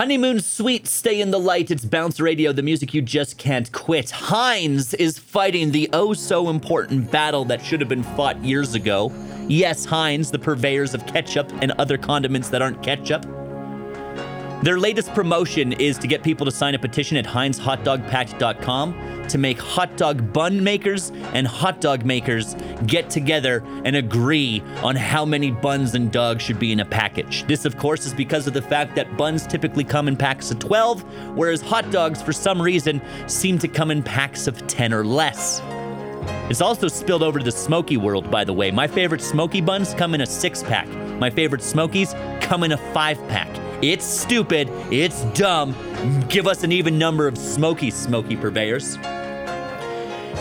Honeymoon Suite, Stay in the Light. It's Bounce Radio, the music you just can't quit. Heinz is fighting the oh so important battle that should have been fought years ago. Yes, Heinz, the purveyors of ketchup and other condiments that aren't ketchup. Their latest promotion is to get people to sign a petition at HeinzHotDogPact.com to make hot dog bun makers and hot dog makers get together and agree on how many buns and dogs should be in a package. This, of course, is because of the fact that buns typically come in packs of 12, whereas hot dogs, for some reason, seem to come in packs of 10 or less. It's also spilled over to the smoky world, by the way. My favorite smoky buns come in a six pack. My favorite smokies come in a five pack. It's stupid. It's dumb. Give us an even number of smoky, smoky purveyors.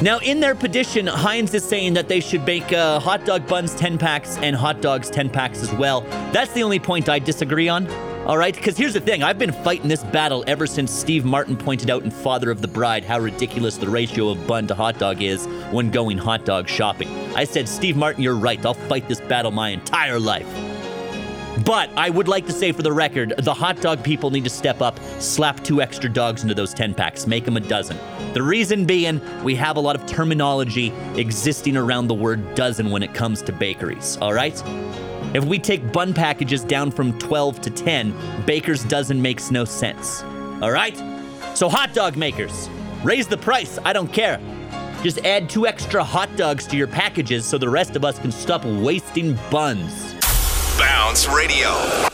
Now, in their petition, Heinz is saying that they should make uh, hot dog buns 10 packs and hot dogs 10 packs as well. That's the only point I disagree on. All right, because here's the thing I've been fighting this battle ever since Steve Martin pointed out in Father of the Bride how ridiculous the ratio of bun to hot dog is when going hot dog shopping. I said, Steve Martin, you're right. I'll fight this battle my entire life. But I would like to say for the record, the hot dog people need to step up, slap two extra dogs into those 10 packs, make them a dozen. The reason being, we have a lot of terminology existing around the word dozen when it comes to bakeries, all right? If we take bun packages down from 12 to 10, baker's dozen makes no sense, all right? So, hot dog makers, raise the price, I don't care. Just add two extra hot dogs to your packages so the rest of us can stop wasting buns. Bounce Radio.